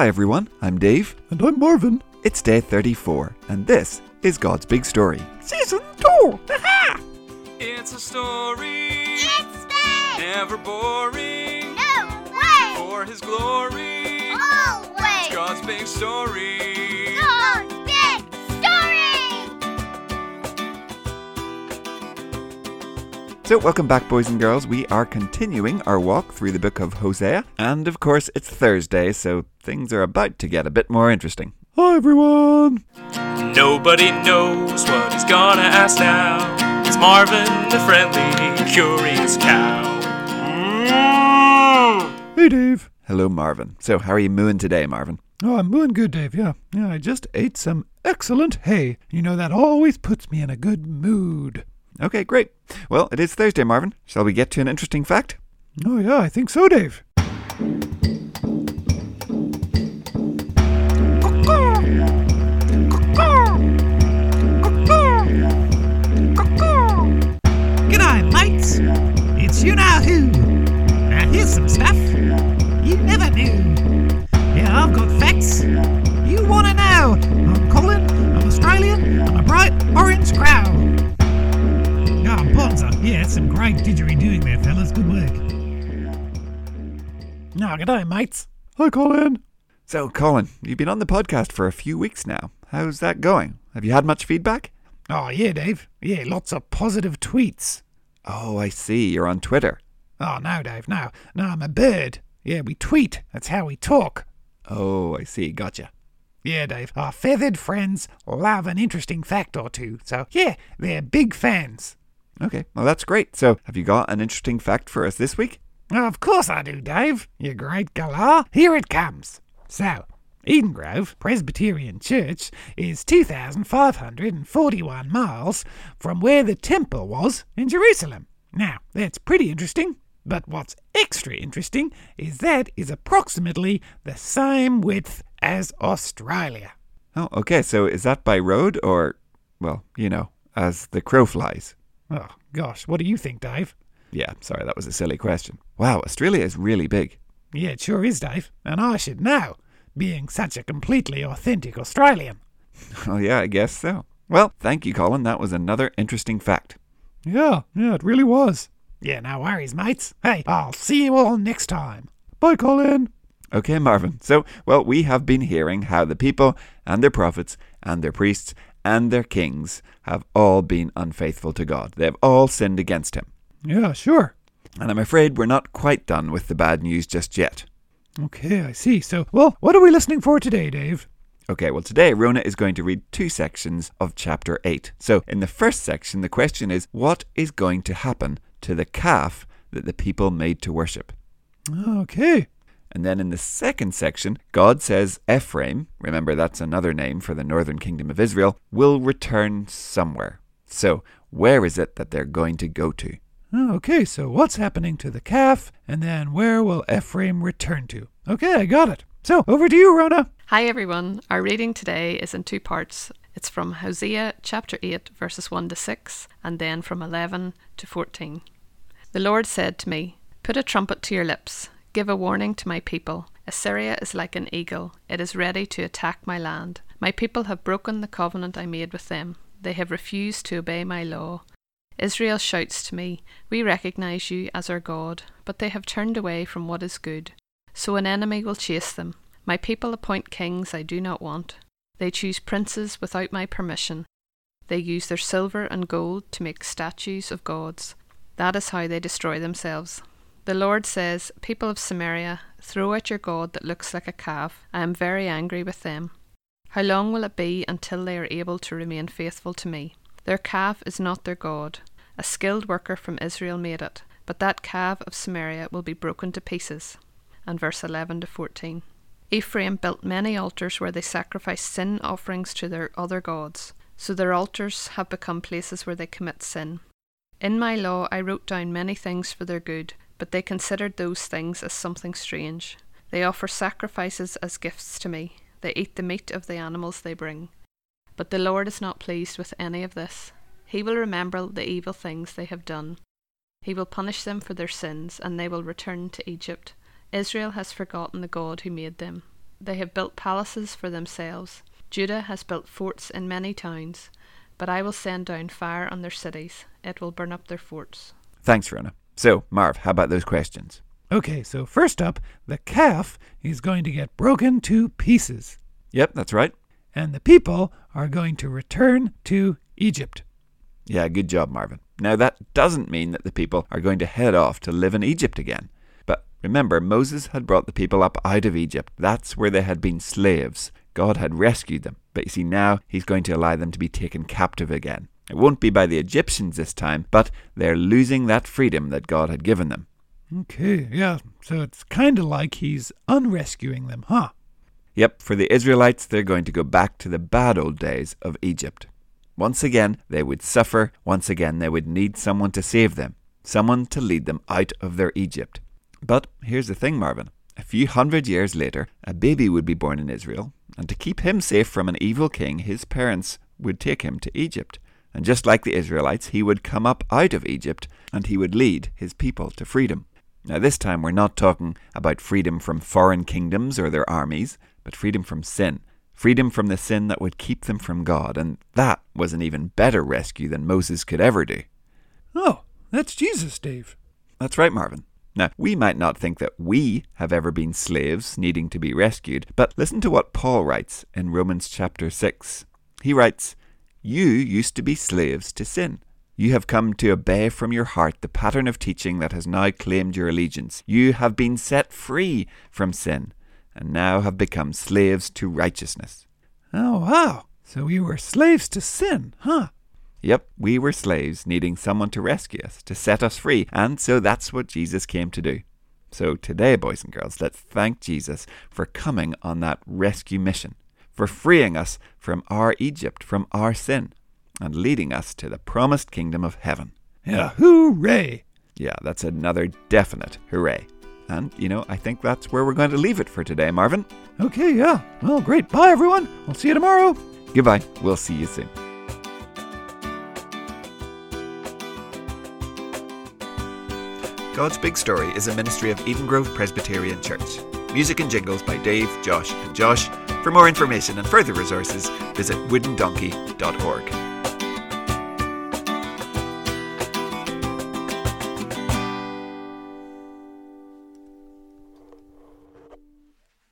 Hi everyone, I'm Dave. And I'm Marvin. It's day 34, and this is God's Big Story. Season 2! Ha It's a story, It's big! never boring. No way! For His glory, Always! God's big story. So, welcome back, boys and girls. We are continuing our walk through the book of Hosea, and of course, it's Thursday, so things are about to get a bit more interesting. Hi everyone! Nobody knows what he's gonna ask now. It's Marvin, the friendly, curious cow. Mm. Hey Dave. Hello, Marvin. So, how are you mooing today, Marvin? Oh, I'm doing good, Dave. Yeah, yeah. I just ate some excellent hay. You know that always puts me in a good mood. Okay, great. Well, it is Thursday, Marvin. Shall we get to an interesting fact? Oh yeah, I think so, Dave. G'day, mates. It's you know who. Now here's some stuff you never knew. Now, day, mates. Hi, Colin. So, Colin, you've been on the podcast for a few weeks now. How's that going? Have you had much feedback? Oh, yeah, Dave. Yeah, lots of positive tweets. Oh, I see. You're on Twitter. Oh, no, Dave. No, no, I'm a bird. Yeah, we tweet. That's how we talk. Oh, I see. Gotcha. Yeah, Dave. Our feathered friends love an interesting fact or two. So, yeah, they're big fans. Okay, well, that's great. So, have you got an interesting fact for us this week? Of course I do, Dave. You great galah. Here it comes. So, Eden Grove Presbyterian Church is 2,541 miles from where the temple was in Jerusalem. Now, that's pretty interesting. But what's extra interesting is that is approximately the same width as Australia. Oh, okay. So, is that by road or, well, you know, as the crow flies? Oh, gosh, what do you think, Dave? Yeah, sorry, that was a silly question. Wow, Australia is really big. Yeah, it sure is, Dave. And I should know, being such a completely authentic Australian. Well, oh, yeah, I guess so. Well, thank you, Colin. That was another interesting fact. Yeah, yeah, it really was. Yeah, no worries, mates. Hey, I'll see you all next time. Bye, Colin. Okay, Marvin. So, well, we have been hearing how the people and their prophets and their priests and their kings have all been unfaithful to God. They have all sinned against Him. Yeah, sure. And I'm afraid we're not quite done with the bad news just yet. Okay, I see. So, well, what are we listening for today, Dave? Okay, well, today Rona is going to read two sections of chapter 8. So, in the first section, the question is what is going to happen to the calf that the people made to worship? Okay. And then in the second section, God says Ephraim, remember that's another name for the northern kingdom of Israel, will return somewhere. So, where is it that they're going to go to? Oh, okay, so what's happening to the calf, and then where will Ephraim return to? Okay, I got it. So, over to you, Rona. Hi everyone. Our reading today is in two parts. It's from Hosea chapter 8, verses 1 to 6, and then from 11 to 14. The Lord said to me, Put a trumpet to your lips, give a warning to my people. Assyria is like an eagle, it is ready to attack my land. My people have broken the covenant I made with them, they have refused to obey my law. Israel shouts to me, We recognize you as our God, but they have turned away from what is good. So an enemy will chase them. My people appoint kings I do not want. They choose princes without my permission. They use their silver and gold to make statues of gods. That is how they destroy themselves. The Lord says, People of Samaria, throw out your God that looks like a calf. I am very angry with them. How long will it be until they are able to remain faithful to me? Their calf is not their God. A skilled worker from Israel made it, but that calf of Samaria will be broken to pieces. And verse 11 to 14. Ephraim built many altars where they sacrificed sin offerings to their other gods, so their altars have become places where they commit sin. In my law I wrote down many things for their good, but they considered those things as something strange. They offer sacrifices as gifts to me, they eat the meat of the animals they bring. But the Lord is not pleased with any of this. He will remember the evil things they have done. He will punish them for their sins, and they will return to Egypt. Israel has forgotten the God who made them. They have built palaces for themselves. Judah has built forts in many towns. But I will send down fire on their cities. It will burn up their forts. Thanks, Rona. So, Marv, how about those questions? Okay, so first up, the calf is going to get broken to pieces, Yep, that's right. and the people are going to return to Egypt. Yeah, good job, Marvin. Now, that doesn't mean that the people are going to head off to live in Egypt again. But remember, Moses had brought the people up out of Egypt. That's where they had been slaves. God had rescued them. But you see, now he's going to allow them to be taken captive again. It won't be by the Egyptians this time, but they're losing that freedom that God had given them. Okay, yeah, so it's kind of like he's unrescuing them, huh? Yep, for the Israelites, they're going to go back to the bad old days of Egypt. Once again, they would suffer. Once again, they would need someone to save them, someone to lead them out of their Egypt. But here's the thing, Marvin. A few hundred years later, a baby would be born in Israel, and to keep him safe from an evil king, his parents would take him to Egypt. And just like the Israelites, he would come up out of Egypt and he would lead his people to freedom. Now, this time we're not talking about freedom from foreign kingdoms or their armies, but freedom from sin. Freedom from the sin that would keep them from God, and that was an even better rescue than Moses could ever do. Oh, that's Jesus, Dave. That's right, Marvin. Now, we might not think that we have ever been slaves needing to be rescued, but listen to what Paul writes in Romans chapter 6. He writes, You used to be slaves to sin. You have come to obey from your heart the pattern of teaching that has now claimed your allegiance. You have been set free from sin, and now have become slaves to righteousness. Oh, wow. So we were slaves to sin, huh? Yep, we were slaves needing someone to rescue us, to set us free, and so that's what Jesus came to do. So today, boys and girls, let's thank Jesus for coming on that rescue mission, for freeing us from our Egypt, from our sin, and leading us to the promised kingdom of heaven. Yeah, hooray! Yeah, that's another definite hooray. And, you know, I think that's where we're going to leave it for today, Marvin. Okay, yeah. Well, great. Bye, everyone. I'll see you tomorrow. Goodbye. We'll see you soon. God's Big Story is a ministry of Eden Grove Presbyterian Church. Music and jingles by Dave, Josh, and Josh. For more information and further resources, visit woodendonkey.org.